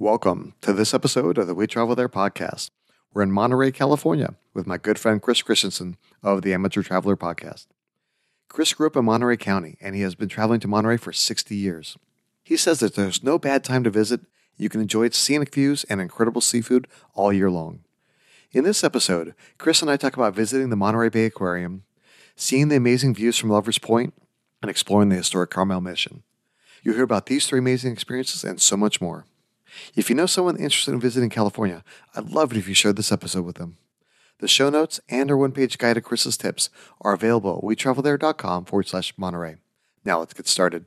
Welcome to this episode of the We Travel There podcast. We're in Monterey, California, with my good friend Chris Christensen of the Amateur Traveler podcast. Chris grew up in Monterey County, and he has been traveling to Monterey for 60 years. He says that there's no bad time to visit. You can enjoy its scenic views and incredible seafood all year long. In this episode, Chris and I talk about visiting the Monterey Bay Aquarium, seeing the amazing views from Lover's Point, and exploring the historic Carmel Mission. You'll hear about these three amazing experiences and so much more. If you know someone interested in visiting California, I'd love it if you shared this episode with them. The show notes and our one page guide to Chris's tips are available at wetravelthere.com forward slash Monterey. Now let's get started.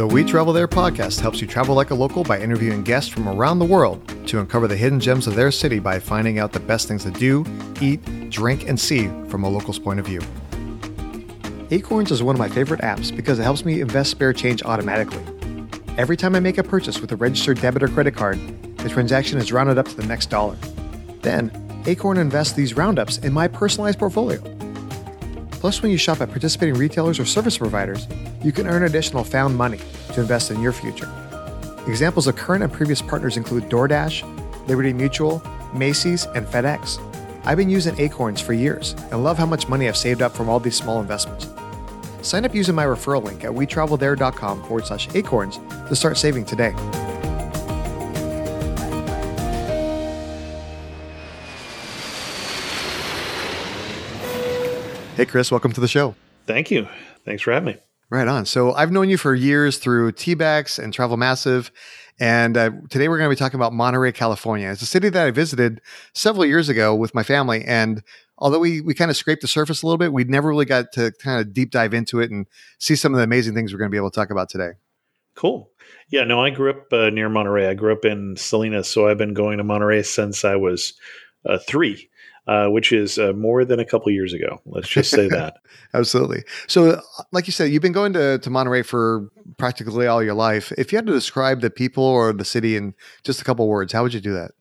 The We Travel There podcast helps you travel like a local by interviewing guests from around the world to uncover the hidden gems of their city by finding out the best things to do, eat, drink, and see from a local's point of view. Acorns is one of my favorite apps because it helps me invest spare change automatically. Every time I make a purchase with a registered debit or credit card, the transaction is rounded up to the next dollar. Then, Acorn invests these roundups in my personalized portfolio. Plus, when you shop at participating retailers or service providers, you can earn additional found money to invest in your future. Examples of current and previous partners include DoorDash, Liberty Mutual, Macy's, and FedEx. I've been using Acorns for years and love how much money I've saved up from all these small investments. Sign up using my referral link at wetravelthere.com forward slash acorns to start saving today. Hey, Chris, welcome to the show. Thank you. Thanks for having me. Right on. So I've known you for years through TBEX and Travel Massive. And uh, today we're going to be talking about Monterey, California. It's a city that I visited several years ago with my family. And although we, we kind of scraped the surface a little bit, we never really got to kind of deep dive into it and see some of the amazing things we're going to be able to talk about today. Cool. Yeah, no, I grew up uh, near Monterey. I grew up in Salinas, so I've been going to Monterey since I was uh, three. Uh, which is uh, more than a couple years ago. Let's just say that. Absolutely. So, like you said, you've been going to, to Monterey for practically all your life. If you had to describe the people or the city in just a couple words, how would you do that?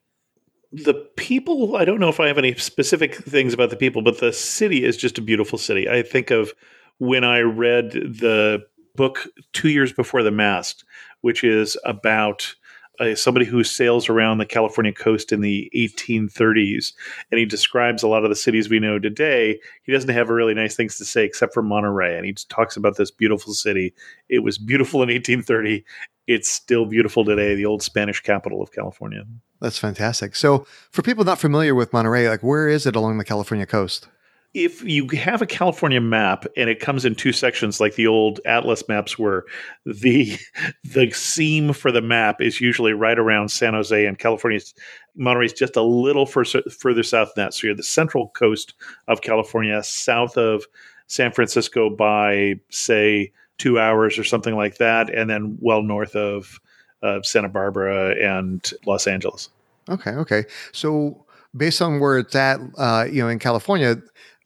The people, I don't know if I have any specific things about the people, but the city is just a beautiful city. I think of when I read the book two years before the mast, which is about uh, somebody who sails around the California coast in the 1830s, and he describes a lot of the cities we know today. He doesn't have really nice things to say except for Monterey, and he talks about this beautiful city. It was beautiful in 1830. It's still beautiful today, the old Spanish capital of California. That's fantastic. So, for people not familiar with Monterey, like where is it along the California coast? if you have a California map and it comes in two sections, like the old atlas maps, where the the seam for the map is usually right around San Jose, and California's Monterey's just a little further further south than that. So you're the central coast of California, south of San Francisco by say two hours or something like that, and then well north of uh, Santa Barbara and Los Angeles. Okay, okay. So based on where it's at, uh, you know, in California,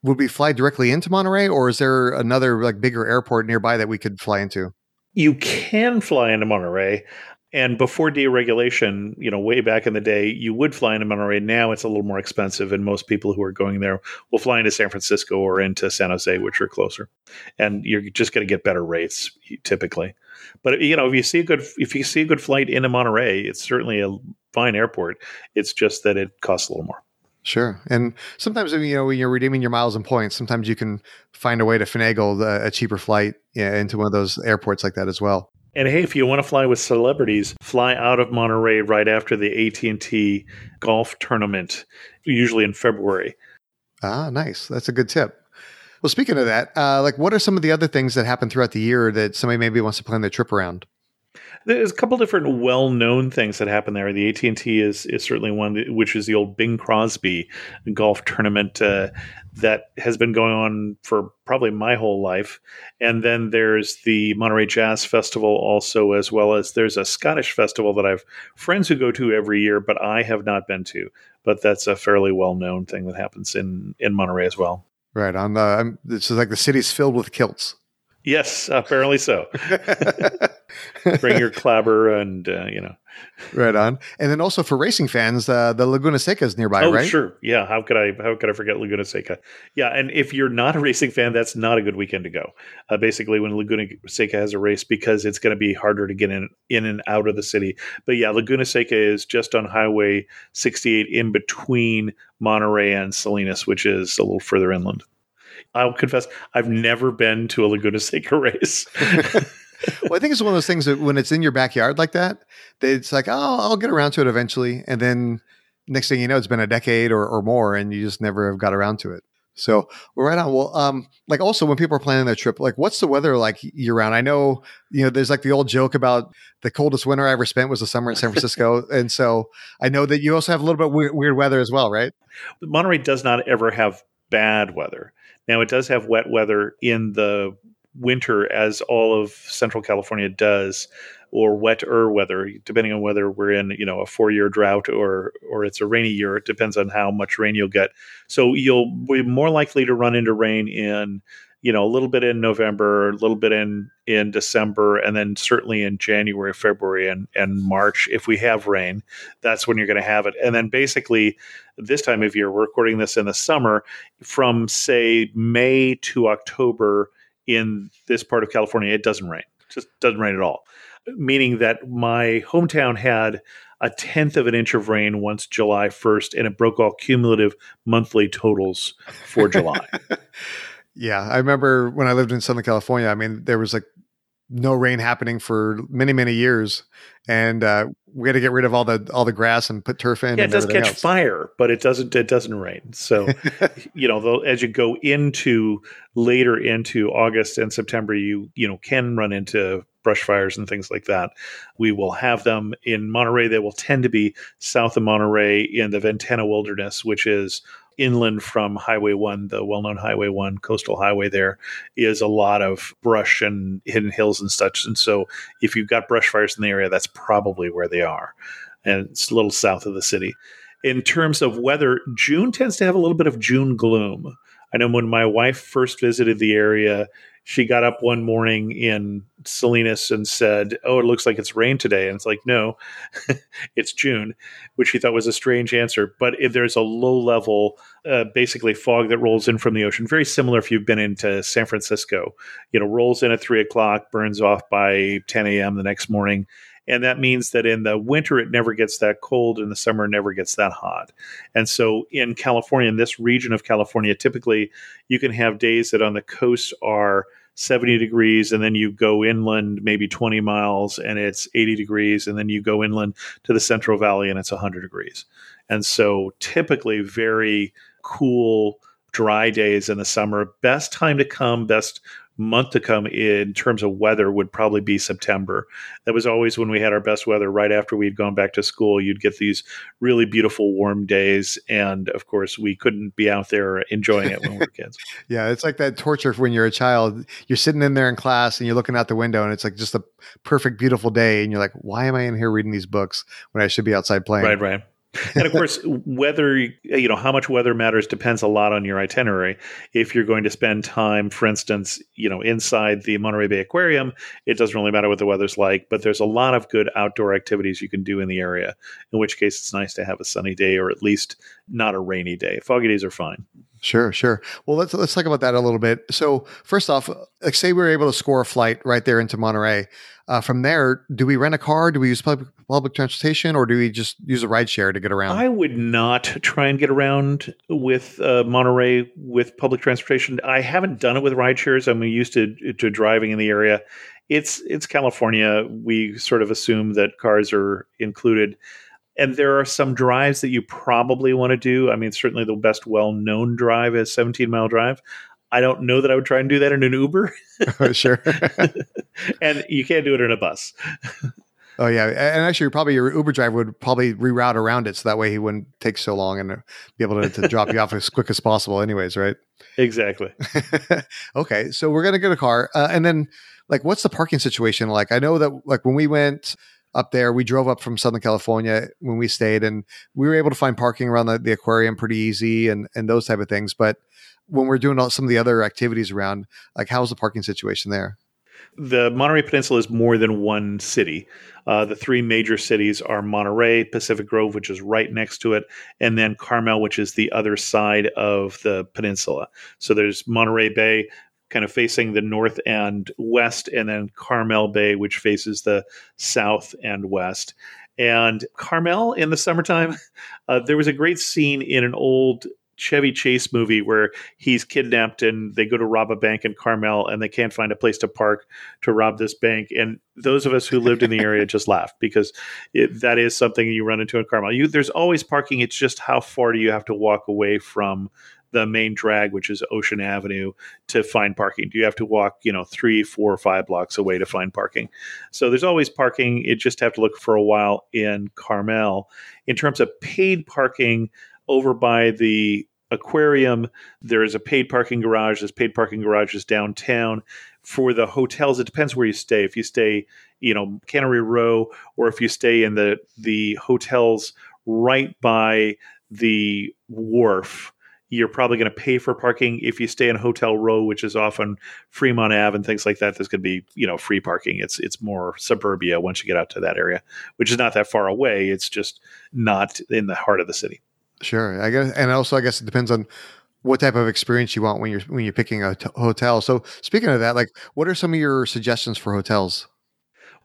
would we fly directly into Monterey, or is there another like bigger airport nearby that we could fly into? You can fly into Monterey. And before deregulation, you know, way back in the day, you would fly into Monterey. Now it's a little more expensive, and most people who are going there will fly into San Francisco or into San Jose, which are closer. And you're just going to get better rates typically. But you know, if you see a good if you see a good flight into Monterey, it's certainly a fine airport. It's just that it costs a little more. Sure. And sometimes, you know, when you're redeeming your miles and points, sometimes you can find a way to finagle the, a cheaper flight into one of those airports like that as well. And hey, if you want to fly with celebrities, fly out of Monterey right after the AT&T golf tournament, usually in February. Ah, nice. That's a good tip. Well, speaking of that, uh, like what are some of the other things that happen throughout the year that somebody maybe wants to plan their trip around? There's a couple different well-known things that happen there. The AT and T is is certainly one, which is the old Bing Crosby golf tournament uh, that has been going on for probably my whole life. And then there's the Monterey Jazz Festival, also as well as there's a Scottish festival that I've friends who go to every year, but I have not been to. But that's a fairly well-known thing that happens in in Monterey as well. Right on the. Um, it's like the city's filled with kilts. Yes, apparently so. Bring your clabber and uh, you know. Right on, and then also for racing fans, uh, the Laguna Seca is nearby, oh, right? sure, yeah. How could I? How could I forget Laguna Seca? Yeah, and if you're not a racing fan, that's not a good weekend to go. Uh, basically, when Laguna Seca has a race, because it's going to be harder to get in in and out of the city. But yeah, Laguna Seca is just on Highway 68, in between Monterey and Salinas, which is a little further inland. I'll confess, I've never been to a Laguna Seca race. well, I think it's one of those things that when it's in your backyard like that, it's like, oh, I'll get around to it eventually. And then next thing you know, it's been a decade or, or more and you just never have got around to it. So we're right on. Well, um, like also when people are planning their trip, like what's the weather like year round? I know, you know, there's like the old joke about the coldest winter I ever spent was the summer in San Francisco. and so I know that you also have a little bit weird, weird weather as well, right? Monterey does not ever have bad weather. Now it does have wet weather in the winter, as all of Central California does, or wetter weather, depending on whether we're in you know a four year drought or or it's a rainy year. It depends on how much rain you'll get. So you'll be more likely to run into rain in you know a little bit in November, a little bit in in December, and then certainly in January, February, and and March if we have rain. That's when you're going to have it. And then basically this time of year, we're recording this in the summer, from say May to October in this part of California, it doesn't rain. Just doesn't rain at all. Meaning that my hometown had a tenth of an inch of rain once July 1st, and it broke all cumulative monthly totals for July. Yeah, I remember when I lived in Southern California. I mean, there was like no rain happening for many many years, and uh, we had to get rid of all the all the grass and put turf in. Yeah, it does catch else. fire, but it doesn't it doesn't rain. So, you know, as you go into later into August and September, you you know can run into brush fires and things like that. We will have them in Monterey. They will tend to be south of Monterey in the Ventana Wilderness, which is inland from Highway 1, the well known Highway 1 coastal highway, there is a lot of brush and hidden hills and such. And so if you've got brush fires in the area, that's probably where they are. And it's a little south of the city. In terms of weather, June tends to have a little bit of June gloom. I know when my wife first visited the area, she got up one morning in Salinas and said, "Oh, it looks like it's rain today." And it's like, "No, it's June," which she thought was a strange answer. But if there's a low level, uh, basically fog that rolls in from the ocean, very similar if you've been into San Francisco, you know, rolls in at three o'clock, burns off by 10 a.m. the next morning. And that means that in the winter, it never gets that cold. In the summer, never gets that hot. And so in California, in this region of California, typically you can have days that on the coast are 70 degrees and then you go inland maybe 20 miles and it's 80 degrees and then you go inland to the central valley and it's 100 degrees and so typically very cool dry days in the summer best time to come best month to come in terms of weather would probably be September. That was always when we had our best weather right after we'd gone back to school. You'd get these really beautiful warm days. And of course, we couldn't be out there enjoying it when we were kids. yeah, it's like that torture when you're a child. You're sitting in there in class and you're looking out the window and it's like just a perfect, beautiful day. And you're like, why am I in here reading these books when I should be outside playing? Right, right and of course, whether you know how much weather matters depends a lot on your itinerary. If you're going to spend time, for instance, you know, inside the Monterey Bay Aquarium, it doesn't really matter what the weather's like. But there's a lot of good outdoor activities you can do in the area. In which case, it's nice to have a sunny day or at least not a rainy day. Foggy days are fine. Sure, sure. Well, let's let's talk about that a little bit. So, first off, like say we were able to score a flight right there into Monterey. Uh, from there, do we rent a car? Do we use public public transportation, or do we just use a ride share to get around? I would not try and get around with uh, Monterey with public transportation. I haven't done it with ride shares. I'm used to to driving in the area. It's it's California. We sort of assume that cars are included and there are some drives that you probably want to do. I mean, certainly the best well known drive is 17 mile drive. I don't know that I would try and do that in an Uber. oh, sure. and you can't do it in a bus. Oh yeah, and actually, probably your Uber driver would probably reroute around it, so that way he wouldn't take so long and be able to, to drop you off as quick as possible. Anyways, right? Exactly. okay, so we're gonna get a car, uh, and then like, what's the parking situation like? I know that like when we went up there. We drove up from Southern California when we stayed, and we were able to find parking around the, the aquarium pretty easy and and those type of things. But when we're doing all, some of the other activities around, like how's the parking situation there? The Monterey Peninsula is more than one city. Uh, the three major cities are Monterey, Pacific Grove, which is right next to it, and then Carmel, which is the other side of the peninsula. So there's Monterey Bay, kind of facing the north and west, and then Carmel Bay, which faces the south and west. And Carmel in the summertime, uh, there was a great scene in an old Chevy Chase movie where he's kidnapped and they go to rob a bank in Carmel and they can't find a place to park to rob this bank. And those of us who lived in the area just laughed because it, that is something you run into in Carmel. You, there's always parking. It's just how far do you have to walk away from the main drag, which is Ocean Avenue, to find parking? Do you have to walk, you know, three, four, or five blocks away to find parking? So there's always parking. You just have to look for a while in Carmel. In terms of paid parking, over by the aquarium. There is a paid parking garage. There's paid parking garages downtown. For the hotels, it depends where you stay. If you stay, you know, Cannery Row, or if you stay in the the hotels right by the wharf, you're probably going to pay for parking. If you stay in Hotel Row, which is often Fremont Ave and things like that, there's going to be you know free parking. It's it's more suburbia once you get out to that area, which is not that far away. It's just not in the heart of the city. Sure, I guess, and also I guess it depends on what type of experience you want when you're when you're picking a t- hotel. So speaking of that, like, what are some of your suggestions for hotels?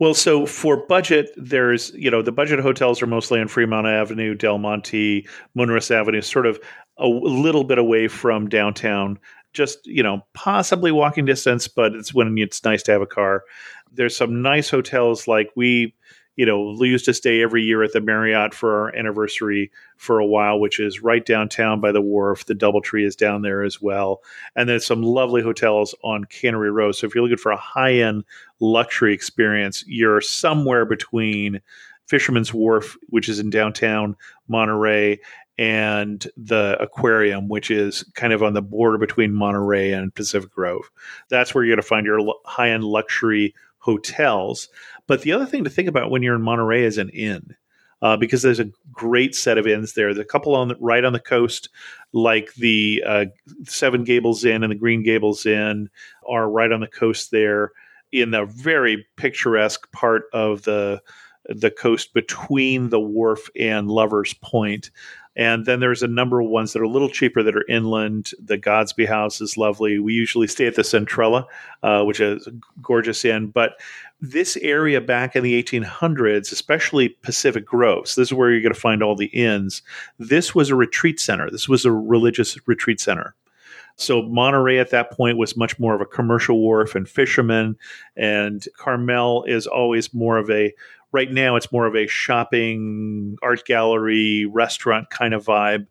Well, so for budget, there's you know the budget hotels are mostly on Fremont Avenue, Del Monte, Munras Avenue, sort of a little bit away from downtown. Just you know, possibly walking distance, but it's when it's nice to have a car. There's some nice hotels like we you know, we used to stay every year at the Marriott for our anniversary for a while, which is right downtown by the wharf. The Doubletree is down there as well. And there's some lovely hotels on Cannery Row. So if you're looking for a high end luxury experience, you're somewhere between Fisherman's Wharf, which is in downtown Monterey, and the aquarium, which is kind of on the border between Monterey and Pacific Grove. That's where you're going to find your high end luxury hotels. But the other thing to think about when you're in Monterey is an inn. Uh, because there's a great set of inns there. There's a couple on the, right on the coast, like the uh, Seven Gables Inn and the Green Gables Inn, are right on the coast there, in the very picturesque part of the the coast between the wharf and Lovers Point. And then there's a number of ones that are a little cheaper that are inland. The Gosby House is lovely. We usually stay at the Centrella, uh, which is a gorgeous inn. But this area back in the 1800s, especially Pacific Grove, so this is where you're going to find all the inns. This was a retreat center. This was a religious retreat center. So Monterey at that point was much more of a commercial wharf and fishermen, and Carmel is always more of a Right now, it's more of a shopping, art gallery, restaurant kind of vibe.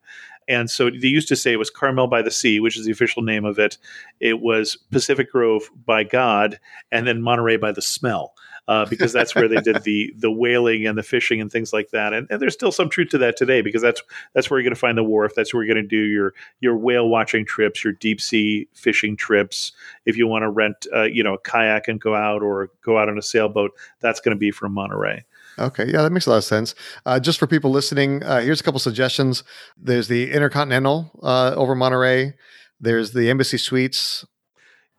And so they used to say it was Carmel by the Sea, which is the official name of it. It was Pacific Grove by God, and then Monterey by the Smell uh, because that's where they did the the whaling and the fishing and things like that. And, and there's still some truth to that today because that's that's where you're going to find the wharf. That's where you're going to do your your whale watching trips, your deep sea fishing trips. If you want to rent, uh, you know, a kayak and go out or go out on a sailboat, that's going to be from Monterey. Okay, yeah, that makes a lot of sense. Uh, just for people listening, uh, here's a couple suggestions. There's the Intercontinental uh, over Monterey. There's the Embassy Suites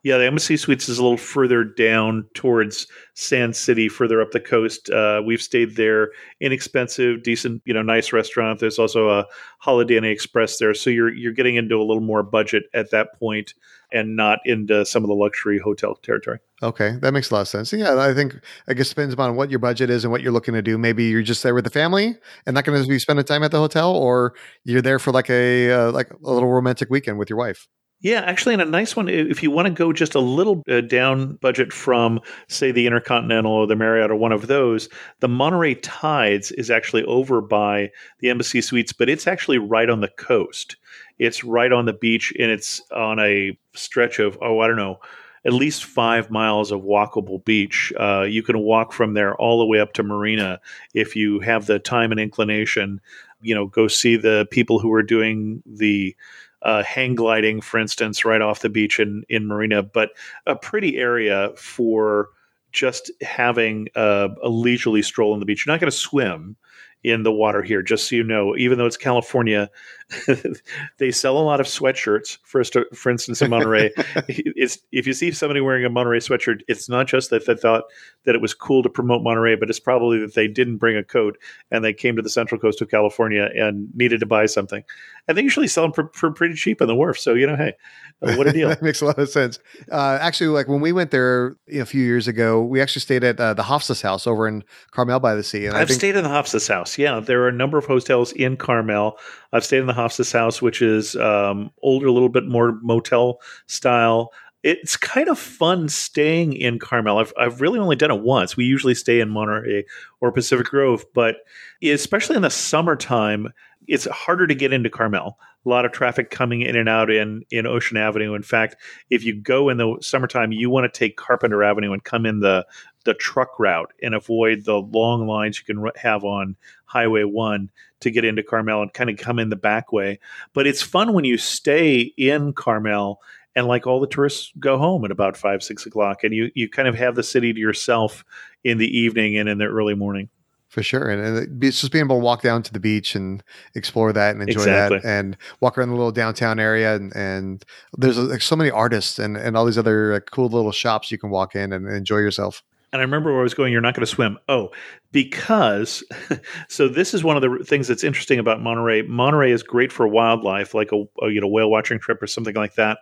yeah, the Embassy Suites is a little further down towards Sand City, further up the coast. Uh, we've stayed there. Inexpensive, decent, you know, nice restaurant. There's also a Holiday Inn Express there, so you're you're getting into a little more budget at that point, and not into some of the luxury hotel territory. Okay, that makes a lot of sense. Yeah, I think I guess depends upon what your budget is and what you're looking to do. Maybe you're just there with the family and not going to be spending time at the hotel, or you're there for like a uh, like a little romantic weekend with your wife. Yeah, actually, and a nice one if you want to go just a little uh, down budget from, say, the Intercontinental or the Marriott or one of those, the Monterey Tides is actually over by the Embassy Suites, but it's actually right on the coast. It's right on the beach, and it's on a stretch of oh, I don't know, at least five miles of walkable beach. Uh, you can walk from there all the way up to Marina if you have the time and inclination. You know, go see the people who are doing the uh, hang gliding, for instance, right off the beach in in Marina, but a pretty area for just having a, a leisurely stroll on the beach. You're not going to swim in the water here. Just so you know, even though it's California, they sell a lot of sweatshirts. First, for instance, in Monterey, it's if you see somebody wearing a Monterey sweatshirt, it's not just that they thought that it was cool to promote Monterey, but it's probably that they didn't bring a coat and they came to the Central Coast of California and needed to buy something, and they usually sell them for, for pretty cheap on the wharf. So you know, hey, what a deal! that makes a lot of sense. Uh, actually, like when we went there you know, a few years ago, we actually stayed at uh, the Hofsas House over in Carmel by the Sea. And I've think- stayed in the Hofsas House. Yeah, there are a number of hotels in Carmel. I've stayed in the Hofsas House, which is um, older, a little bit more motel style. It's kind of fun staying in Carmel. I've, I've really only done it once. We usually stay in Monterey or Pacific Grove, but especially in the summertime, it's harder to get into Carmel. A lot of traffic coming in and out in in Ocean Avenue. In fact, if you go in the summertime, you want to take Carpenter Avenue and come in the the truck route and avoid the long lines you can have on Highway 1 to get into Carmel and kind of come in the back way. But it's fun when you stay in Carmel and like all the tourists go home at about five, six o'clock and you, you kind of have the city to yourself in the evening and in the early morning. For sure. And it's just being able to walk down to the beach and explore that and enjoy exactly. that and walk around the little downtown area. And, and there's like so many artists and, and all these other like, cool little shops you can walk in and enjoy yourself. And I remember where I was going, you're not going to swim. Oh, because so this is one of the things that's interesting about Monterey. Monterey is great for wildlife, like a, a you know whale watching trip or something like that.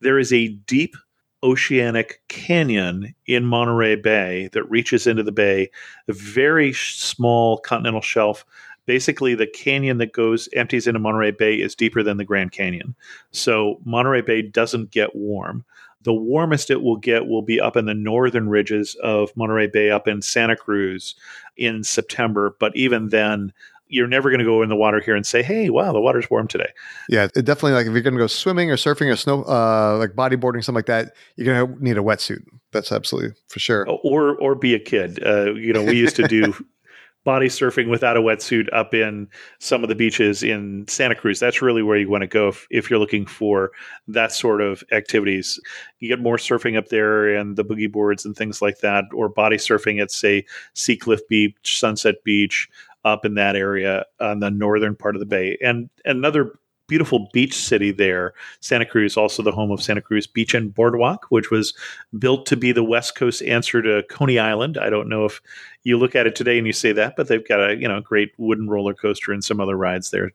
There is a deep oceanic canyon in Monterey Bay that reaches into the bay, a very small continental shelf. Basically, the canyon that goes empties into Monterey Bay is deeper than the Grand Canyon. So Monterey Bay doesn't get warm. The warmest it will get will be up in the northern ridges of Monterey Bay, up in Santa Cruz in September. But even then, you're never going to go in the water here and say, "Hey, wow, the water's warm today." Yeah, it definitely. Like if you're going to go swimming or surfing or snow, uh, like bodyboarding, something like that, you're going to need a wetsuit. That's absolutely for sure. Or or be a kid. Uh, you know, we used to do body surfing without a wetsuit up in some of the beaches in Santa Cruz. That's really where you want to go if, if you're looking for that sort of activities. You get more surfing up there and the boogie boards and things like that, or body surfing at, say, Seacliff Beach, Sunset Beach, up in that area on the northern part of the bay. And another beautiful beach city there. Santa Cruz, also the home of Santa Cruz Beach and Boardwalk, which was built to be the West Coast answer to Coney Island. I don't know if you look at it today and you say that, but they've got a you know great wooden roller coaster and some other rides there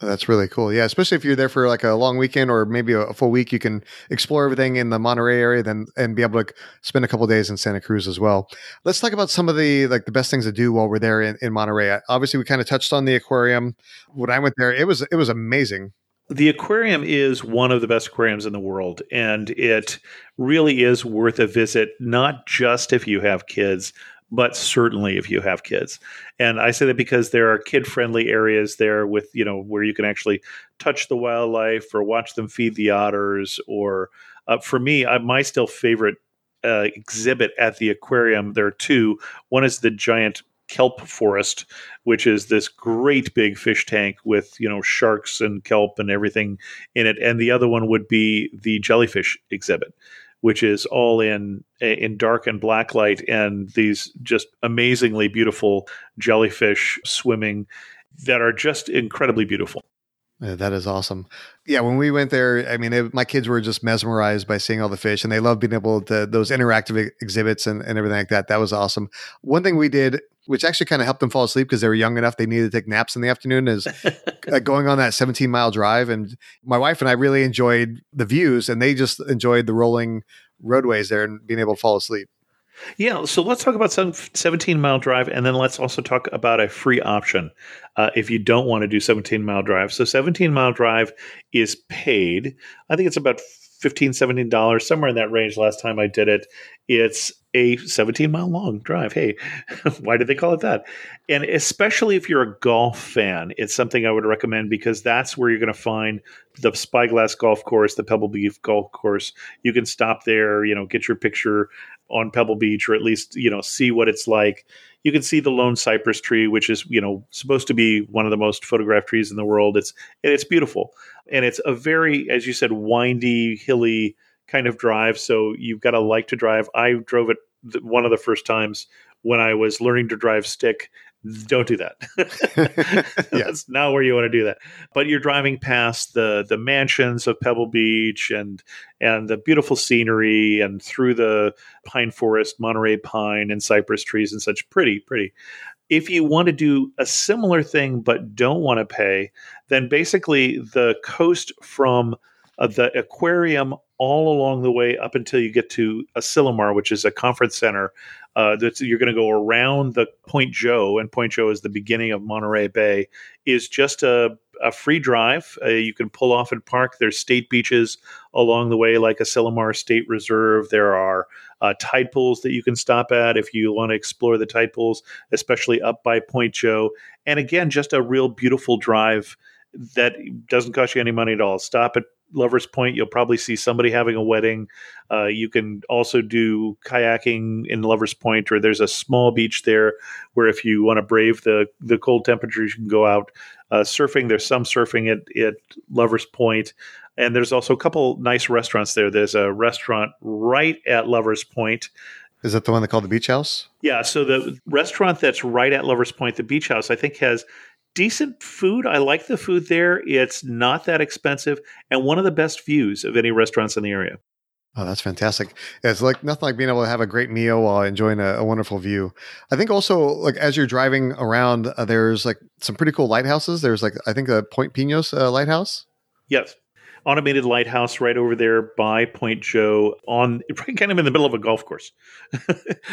that's really cool. Yeah, especially if you're there for like a long weekend or maybe a, full week, you can explore everything in the Monterey area, then and be able to spend a couple days in Santa Cruz as well. Let's talk about some of the like the best things to do while we're there in, in Monterey. Obviously, we kind of touched on the aquarium. When I went there, it was it was amazing. The aquarium is one of the best aquariums in the world, and it really is worth a visit. Not just if you have kids, but certainly if you have kids. And I say that because there are kid friendly areas there with, you know, where you can actually touch the wildlife or watch them feed the otters. Or uh, for me, I, my still favorite uh, exhibit at the aquarium, there are two. One is the giant kelp forest, which is this great big fish tank with you know sharks and kelp and everything in it, and the other one would be the jellyfish exhibit which is all in in dark and black light, and these just amazingly beautiful jellyfish swimming that are just incredibly beautiful. That is awesome. Yeah, when we went there, I mean, it, my kids were just mesmerized by seeing all the fish, and they love being able to those interactive exhibits and, and everything like that. That was awesome. One thing we did, which actually kind of helped them fall asleep because they were young enough they needed to take naps in the afternoon, is uh, going on that 17 mile drive. And my wife and I really enjoyed the views, and they just enjoyed the rolling roadways there and being able to fall asleep. Yeah, so let's talk about some 17 mile drive, and then let's also talk about a free option uh, if you don't want to do 17 mile drive. So 17 mile drive is paid. I think it's about 15 $17, somewhere in that range last time I did it. It's a 17 mile long drive. Hey, why did they call it that? And especially if you're a golf fan, it's something I would recommend because that's where you're going to find the Spyglass Golf Course, the Pebble Beach Golf Course. You can stop there, you know, get your picture on Pebble Beach or at least, you know, see what it's like. You can see the lone cypress tree, which is, you know, supposed to be one of the most photographed trees in the world. It's and it's beautiful. And it's a very, as you said, windy, hilly kind of drive. So you've got to like to drive. I drove it one of the first times when I was learning to drive stick don't do that. That's not where you want to do that. But you're driving past the the mansions of Pebble Beach and and the beautiful scenery and through the pine forest, Monterey pine and cypress trees and such. Pretty, pretty. If you want to do a similar thing but don't want to pay, then basically the coast from the aquarium all along the way up until you get to Asilomar, which is a conference center. Uh, you're going to go around the Point Joe, and Point Joe is the beginning of Monterey Bay. Is just a, a free drive. Uh, you can pull off and park. There's state beaches along the way, like Asilomar State Reserve. There are uh, tide pools that you can stop at if you want to explore the tide pools, especially up by Point Joe. And again, just a real beautiful drive that doesn't cost you any money at all. Stop at Lovers Point, you'll probably see somebody having a wedding. Uh, you can also do kayaking in Lovers Point, or there's a small beach there where if you want to brave the the cold temperatures, you can go out uh, surfing. There's some surfing at at Lovers Point, and there's also a couple nice restaurants there. There's a restaurant right at Lovers Point. Is that the one they call the Beach House? Yeah. So the restaurant that's right at Lovers Point, the Beach House, I think has decent food. I like the food there. It's not that expensive and one of the best views of any restaurants in the area. Oh, that's fantastic. It's like nothing like being able to have a great meal while enjoying a, a wonderful view. I think also like as you're driving around, uh, there's like some pretty cool lighthouses. There's like, I think a Point Pinos uh, lighthouse. Yes. Automated lighthouse right over there by Point Joe on kind of in the middle of a golf course.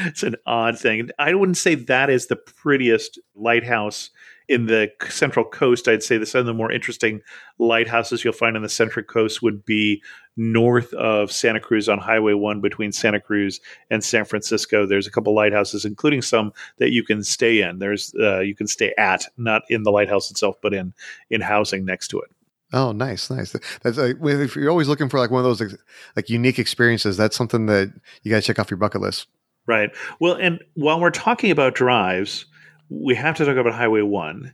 it's an odd thing. I wouldn't say that is the prettiest lighthouse in the Central Coast, I'd say the some of the more interesting lighthouses you'll find on the Central Coast would be north of Santa Cruz on Highway 1 between Santa Cruz and San Francisco. There's a couple lighthouses, including some that you can stay in. There's uh, you can stay at, not in the lighthouse itself, but in in housing next to it. Oh, nice, nice. That's like, if you're always looking for like one of those like unique experiences, that's something that you got to check off your bucket list. Right. Well, and while we're talking about drives, we have to talk about Highway 1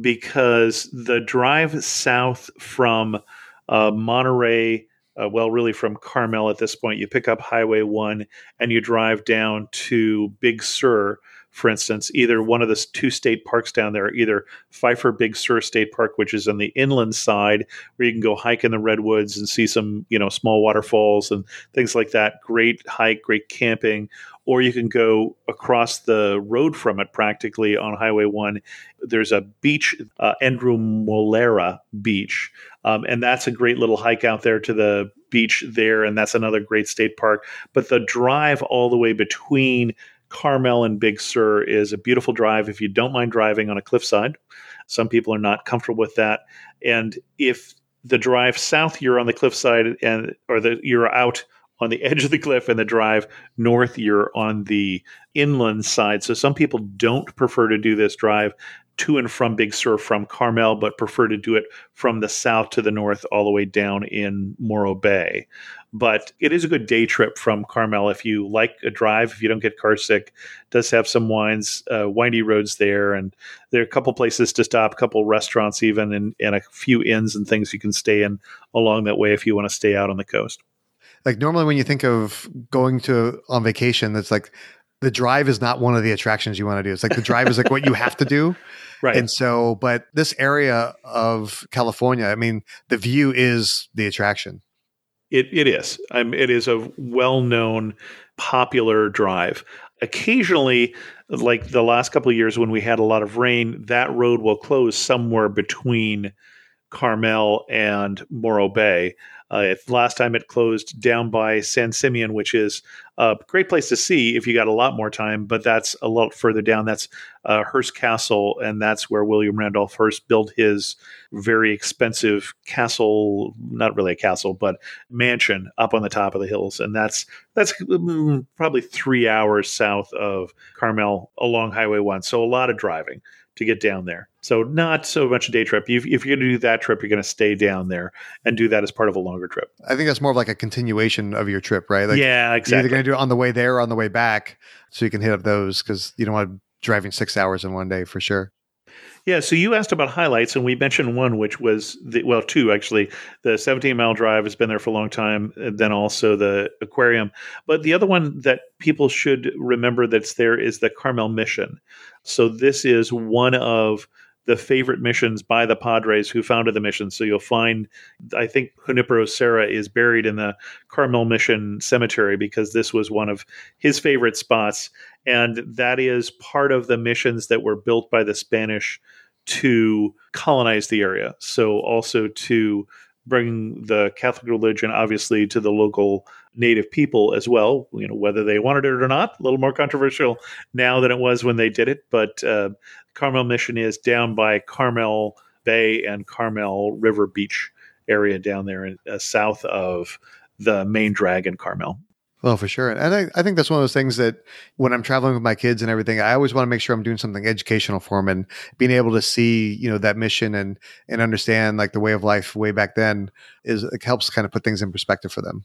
because the drive south from uh, Monterey, uh, well, really from Carmel at this point, you pick up Highway 1 and you drive down to Big Sur, for instance, either one of the two state parks down there, either Pfeiffer Big Sur State Park, which is on the inland side, where you can go hike in the redwoods and see some, you know, small waterfalls and things like that. Great hike, great camping or you can go across the road from it practically on Highway 1. There's a beach, uh, Andrew Molera Beach, um, and that's a great little hike out there to the beach there, and that's another great state park. But the drive all the way between Carmel and Big Sur is a beautiful drive if you don't mind driving on a cliffside. Some people are not comfortable with that. And if the drive south, you're on the cliffside, and or the you're out on the edge of the cliff and the drive north you're on the inland side. So some people don't prefer to do this drive to and from big sur from carmel but prefer to do it from the south to the north all the way down in morro bay. But it is a good day trip from carmel. If you like a drive if you don't get car sick does have some wines uh, windy roads there. And there are a couple places to stop a couple restaurants even and, and a few inns and things you can stay in along that way if you want to stay out on the coast like normally when you think of going to on vacation, that's like the drive is not one of the attractions you want to do. It's like the drive is like what you have to do. Right. And so, but this area of California, I mean, the view is the attraction. It, it is. Um, it is a well known, popular drive. Occasionally, like the last couple of years when we had a lot of rain, that road will close somewhere between Carmel and Morro Bay. Uh, last time it closed down by San Simeon, which is a great place to see if you got a lot more time, but that's a lot further down. That's uh, Hearst Castle, and that's where William Randolph Hearst built his very expensive castle, not really a castle, but mansion up on the top of the hills. And that's that's mm, probably three hours south of Carmel along Highway 1. So a lot of driving to get down there. So not so much a day trip. If, if you're going to do that trip, you're going to stay down there and do that as part of a longer trip. I think that's more of like a continuation of your trip, right? Like yeah, exactly. You're either going to do it on the way there or on the way back, so you can hit up those because you don't want to driving six hours in one day for sure. Yeah, so you asked about highlights, and we mentioned one, which was the well, two actually. The 17 mile drive has been there for a long time. then also the aquarium, but the other one that people should remember that's there is the Carmel Mission. So this is one of the favorite missions by the Padres who founded the mission. So you'll find, I think Junipero Serra is buried in the Carmel Mission Cemetery because this was one of his favorite spots. And that is part of the missions that were built by the Spanish to colonize the area. So also to bring the Catholic religion, obviously, to the local native people as well. You know, whether they wanted it or not, a little more controversial now than it was when they did it. But uh, Carmel Mission is down by Carmel Bay and Carmel River Beach area down there in, uh, south of the main drag in Carmel. Well, for sure. And I, I think that's one of those things that when I'm traveling with my kids and everything, I always want to make sure I'm doing something educational for them and being able to see, you know, that mission and, and understand like the way of life way back then is helps kind of put things in perspective for them.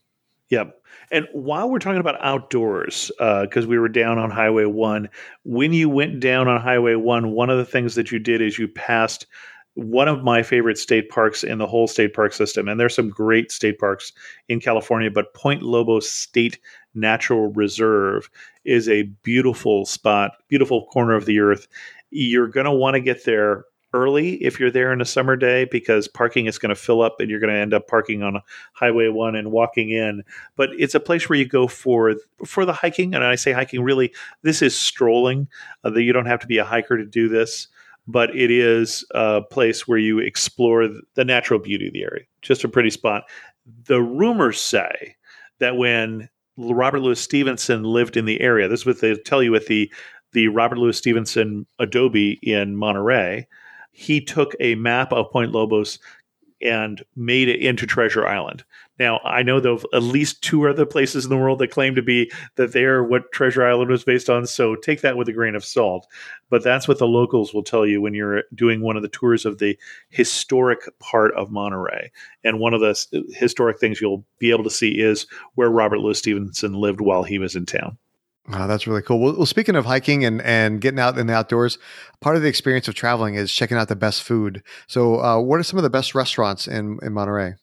Yep. And while we're talking about outdoors, because uh, we were down on Highway 1, when you went down on Highway 1, one of the things that you did is you passed one of my favorite state parks in the whole state park system. And there's some great state parks in California, but Point Lobos State Natural Reserve is a beautiful spot, beautiful corner of the earth. You're going to want to get there early if you're there in a summer day because parking is going to fill up and you're going to end up parking on highway 1 and walking in. But it's a place where you go for for the hiking and i say hiking really this is strolling uh, that you don't have to be a hiker to do this but it is a place where you explore the natural beauty of the area just a pretty spot. The rumors say that when robert louis stevenson lived in the area this is what they tell you at the the robert louis stevenson adobe in monterey he took a map of Point Lobos and made it into Treasure Island. Now, I know of at least two other places in the world that claim to be that they're what Treasure Island was based on, so take that with a grain of salt. But that's what the locals will tell you when you're doing one of the tours of the historic part of Monterey. And one of the historic things you'll be able to see is where Robert Louis Stevenson lived while he was in town. Oh, that's really cool. Well, well, speaking of hiking and, and getting out in the outdoors, part of the experience of traveling is checking out the best food. So, uh, what are some of the best restaurants in, in Monterey?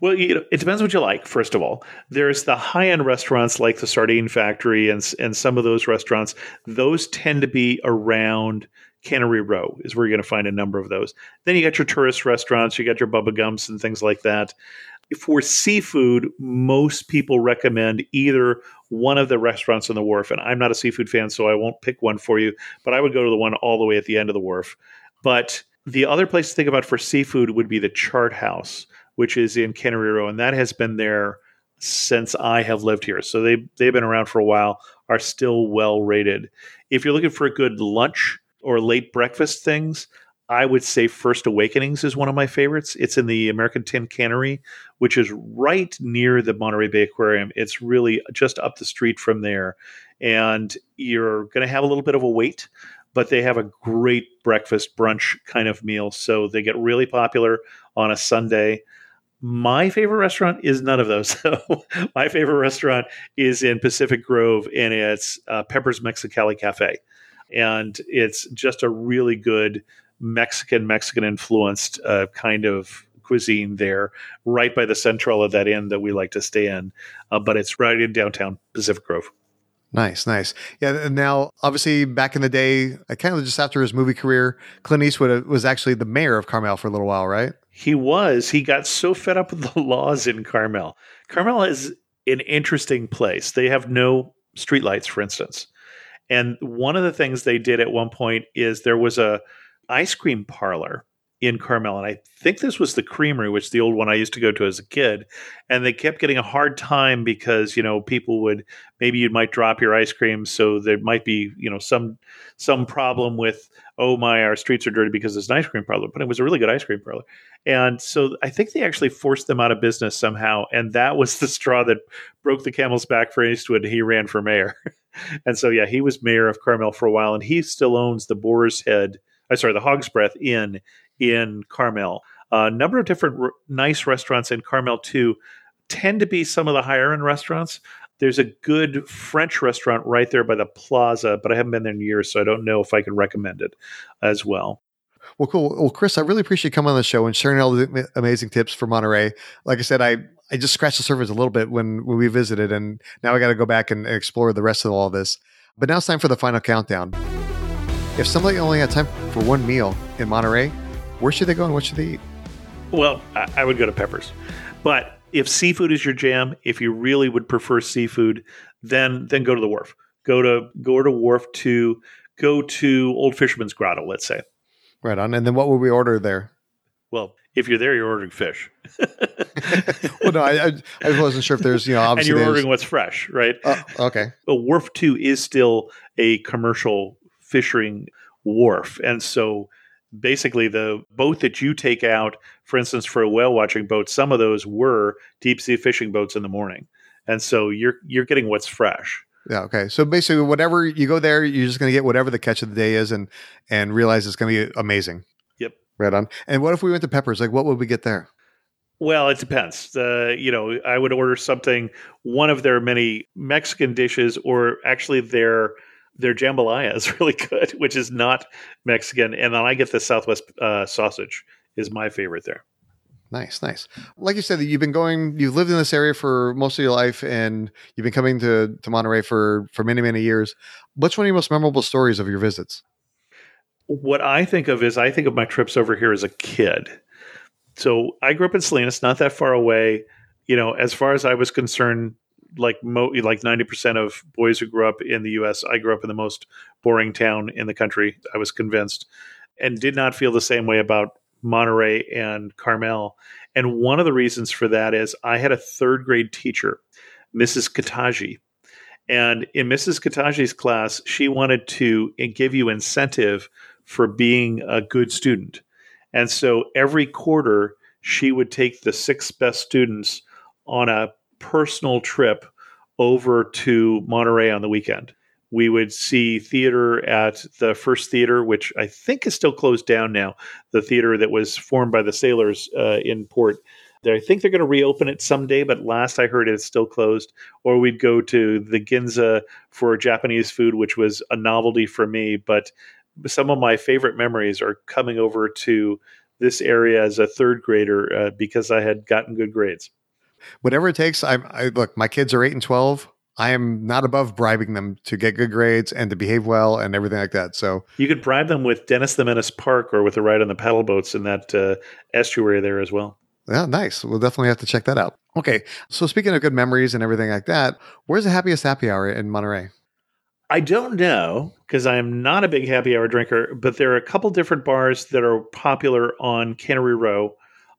Well, you know, it depends what you like. First of all, there's the high end restaurants like the Sardine Factory and and some of those restaurants. Those tend to be around Cannery Row is where you're going to find a number of those. Then you got your tourist restaurants, you got your Bubba Gumps and things like that. For seafood, most people recommend either one of the restaurants on the wharf. And I'm not a seafood fan, so I won't pick one for you, but I would go to the one all the way at the end of the wharf. But the other place to think about for seafood would be the Chart House, which is in Cannery Row, and that has been there since I have lived here. So they they've been around for a while, are still well rated. If you're looking for a good lunch or late breakfast things, I would say First Awakenings is one of my favorites. It's in the American Tin Cannery, which is right near the Monterey Bay Aquarium. It's really just up the street from there. And you're going to have a little bit of a wait, but they have a great breakfast brunch kind of meal. So they get really popular on a Sunday. My favorite restaurant is none of those. My favorite restaurant is in Pacific Grove, and it's uh, Pepper's Mexicali Cafe, and it's just a really good Mexican Mexican influenced uh, kind of cuisine there, right by the Centrella that inn that we like to stay in. Uh, but it's right in downtown Pacific Grove. Nice, nice. Yeah. And now, obviously, back in the day, kind of just after his movie career, Clint Eastwood uh, was actually the mayor of Carmel for a little while, right? He was. He got so fed up with the laws in Carmel. Carmel is an interesting place. They have no streetlights, for instance. And one of the things they did at one point is there was a ice cream parlor in Carmel. And I think this was the creamery, which the old one I used to go to as a kid. And they kept getting a hard time because, you know, people would maybe you might drop your ice cream. So there might be, you know, some some problem with, oh my, our streets are dirty because it's an ice cream parlor. But it was a really good ice cream parlor. And so I think they actually forced them out of business somehow. And that was the straw that broke the camel's back for Eastwood. He ran for mayor. and so yeah, he was mayor of Carmel for a while and he still owns the Boar's Head uh, sorry, the Hog's Breath Inn in Carmel. A number of different r- nice restaurants in Carmel too tend to be some of the higher end restaurants. There's a good French restaurant right there by the plaza, but I haven't been there in years, so I don't know if I can recommend it as well. Well, cool. Well, Chris, I really appreciate you coming on the show and sharing all the amazing tips for Monterey. Like I said, I I just scratched the surface a little bit when when we visited, and now I got to go back and explore the rest of all this. But now it's time for the final countdown. If somebody only had time for one meal in Monterey, where should they go and what should they eat? Well, I, would go to Peppers, but if seafood is your jam, if you really would prefer seafood, then then go to the wharf. Go to go to wharf to go to Old Fisherman's Grotto, let's say. Right on. And then what would we order there? Well, if you're there, you're ordering fish. well, no, I, I, I, wasn't sure if there's, you know, obviously. And you're ordering what's fresh, right? Uh, okay. But Wharf 2 is still a commercial fishing wharf. And so basically, the boat that you take out, for instance, for a whale watching boat, some of those were deep sea fishing boats in the morning. And so you're you're getting what's fresh. Yeah. Okay. So basically, whatever you go there, you're just going to get whatever the catch of the day is, and and realize it's going to be amazing. Yep. Right on. And what if we went to Peppers? Like, what would we get there? Well, it depends. Uh, you know, I would order something, one of their many Mexican dishes, or actually their their jambalaya is really good, which is not Mexican, and then I get the Southwest uh, sausage is my favorite there. Nice, nice. Like you said, you've been going, you've lived in this area for most of your life, and you've been coming to to Monterey for for many many years. What's one of your most memorable stories of your visits? What I think of is I think of my trips over here as a kid. So I grew up in Salinas, not that far away. You know, as far as I was concerned, like mo- like ninety percent of boys who grew up in the U.S., I grew up in the most boring town in the country. I was convinced, and did not feel the same way about Monterey and Carmel. And one of the reasons for that is I had a third grade teacher, Mrs. Kataji. And in Mrs. Kataji's class, she wanted to give you incentive for being a good student. And so every quarter, she would take the six best students on a personal trip over to Monterey on the weekend we would see theater at the first theater, which I think is still closed down now. The theater that was formed by the sailors uh, in port. I think they're going to reopen it someday, but last I heard it's still closed. Or we'd go to the Ginza for Japanese food, which was a novelty for me. But some of my favorite memories are coming over to this area as a third grader uh, because I had gotten good grades. Whatever it takes, I, I look. My kids are eight and twelve. I am not above bribing them to get good grades and to behave well and everything like that. So you could bribe them with Dennis the Menace Park or with a ride on the paddle boats in that uh, estuary there as well. Yeah, nice. We'll definitely have to check that out. Okay, so speaking of good memories and everything like that, where's the happiest happy hour in Monterey? I don't know because I am not a big happy hour drinker, but there are a couple different bars that are popular on Cannery Row.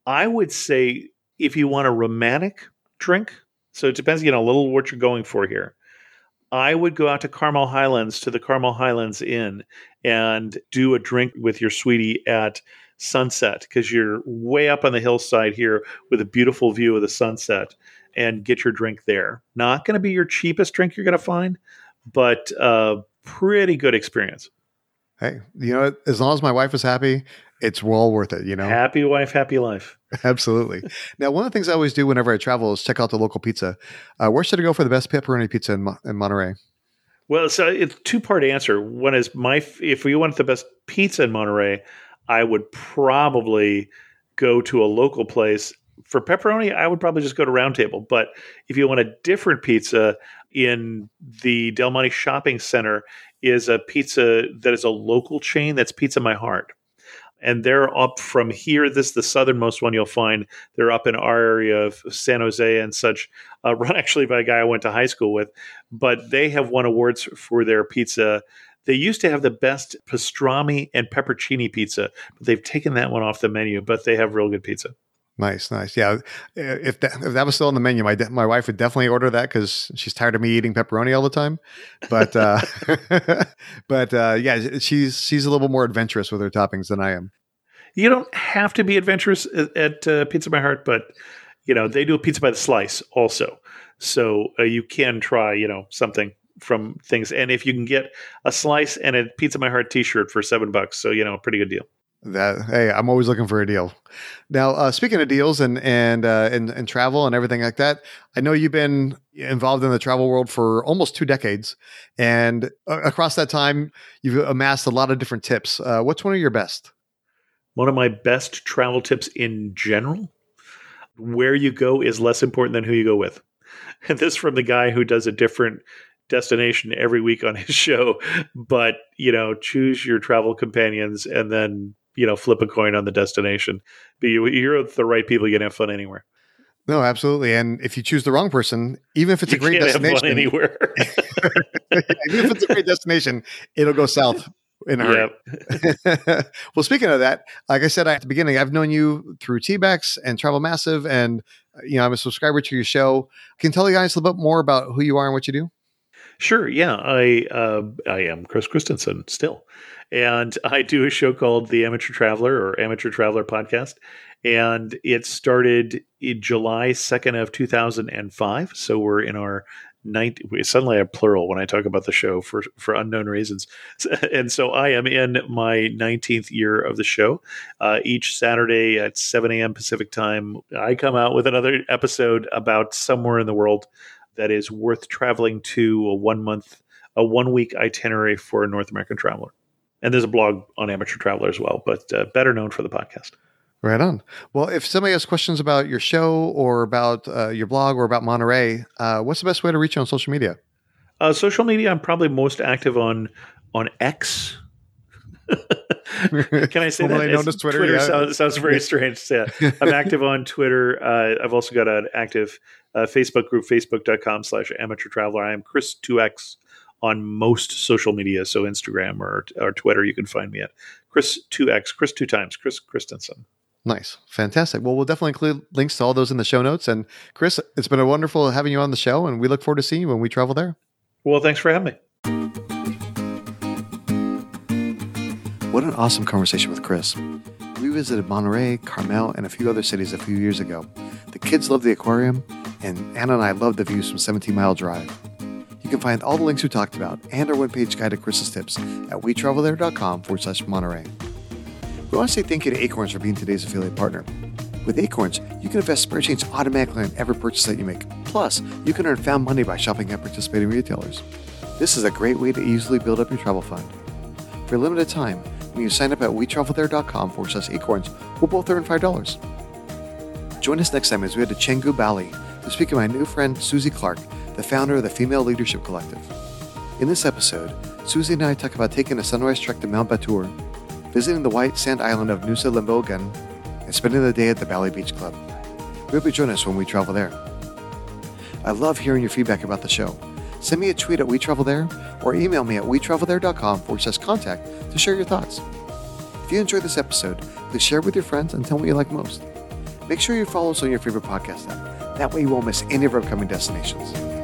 I would say if you want a romantic drink, so it depends, you know, a little what you're going for here. I would go out to Carmel Highlands to the Carmel Highlands Inn and do a drink with your sweetie at sunset because you're way up on the hillside here with a beautiful view of the sunset and get your drink there. Not going to be your cheapest drink you're going to find, but a pretty good experience. Hey, you know, as long as my wife is happy, it's well worth it, you know. Happy wife, happy life. Absolutely. now, one of the things I always do whenever I travel is check out the local pizza. Uh, where should I go for the best pepperoni pizza in, Mo- in Monterey? Well, so it's two part answer. One is my if you want the best pizza in Monterey, I would probably go to a local place. For pepperoni, I would probably just go to Roundtable. But if you want a different pizza in the Del Monte Shopping Center, is a pizza that is a local chain. That's Pizza My Heart and they're up from here. This is the southernmost one you'll find. They're up in our area of San Jose and such, uh, run actually by a guy I went to high school with. But they have won awards for their pizza. They used to have the best pastrami and peppercini pizza, but they've taken that one off the menu. But they have real good pizza. Nice, nice. Yeah, if that if that was still on the menu, my my wife would definitely order that because she's tired of me eating pepperoni all the time. But uh, but uh, yeah, she's she's a little more adventurous with her toppings than I am. You don't have to be adventurous at, at uh, Pizza My Heart, but you know they do a pizza by the slice also, so uh, you can try you know something from things. And if you can get a slice and a Pizza My Heart T-shirt for seven bucks, so you know, a pretty good deal. That hey, I'm always looking for a deal. Now, uh, speaking of deals and and, uh, and and travel and everything like that, I know you've been involved in the travel world for almost two decades, and uh, across that time, you've amassed a lot of different tips. Uh, what's one of your best? one of my best travel tips in general. Where you go is less important than who you go with. And this from the guy who does a different destination every week on his show. But, you know, choose your travel companions and then, you know, flip a coin on the destination. But you, you're the right people, you can have fun anywhere. No, absolutely. And if you choose the wrong person, even if it's You a great can't have fun destination, anywhere. even if it's a great destination, it'll go south in a hurry. Yep. well, speaking of that, like I said at the beginning, I've known you through TBEX and Travel Massive, and you know I'm a subscriber to your show. Can you tell the guys a little bit more about who you are and what you do? Sure. Yeah, I uh, I am Chris Christensen still, and I do a show called the Amateur Traveler or Amateur Traveler Podcast, and it started in July second of two thousand and five. So we're in our ninth. Suddenly, I plural when I talk about the show for for unknown reasons, and so I am in my nineteenth year of the show. Uh, each Saturday at seven a.m. Pacific time, I come out with another episode about somewhere in the world that is worth traveling to a one month, a one week itinerary for a North American traveler. And there's a blog on Amateur Traveler as well, but uh, better known for the podcast. Right on. Well, if somebody has questions about your show or about uh, your blog or about Monterey, uh, what's the best way to reach you on social media? Uh, social media, I'm probably most active on on X. Can I say that? known as Twitter, yeah. sounds, sounds very strange. to say. I'm active on Twitter. Uh, I've also got an active uh, Facebook group, facebook.com slash amateur traveler. I am Chris2X on most social media. So Instagram or, or Twitter, you can find me at Chris2X, Chris two times, Chris Christensen. Nice. Fantastic. Well, we'll definitely include links to all those in the show notes. And Chris, it's been a wonderful having you on the show, and we look forward to seeing you when we travel there. Well, thanks for having me. What an awesome conversation with Chris. We visited Monterey, Carmel, and a few other cities a few years ago. The kids love the aquarium, and Anna and I love the views from 17 Mile Drive. You can find all the links we talked about and our one-page guide to Chris's tips at wetravelthere.com forward slash Monterey. We want to say thank you to Acorns for being today's affiliate partner. With Acorns, you can invest spare change automatically on every purchase that you make. Plus, you can earn found money by shopping at participating retailers. This is a great way to easily build up your travel fund. For a limited time, when you sign up at wetravelthere.com forward slash acorns, we'll both earn $5. Join us next time as we head to Canggu, Bali to speak to my new friend Susie Clark, the founder of the Female Leadership Collective. In this episode, Susie and I talk about taking a sunrise trek to Mount Batur, visiting the white sand island of Nusa Lembongan, and spending the day at the Bali Beach Club. We hope you join us when we travel there. I love hearing your feedback about the show. Send me a tweet at WeTravelThere or email me at WeTravelThere.com forward slash contact to share your thoughts. If you enjoyed this episode, please share it with your friends and tell me what you like most. Make sure you follow us on your favorite podcast app. That way you won't miss any of our upcoming destinations.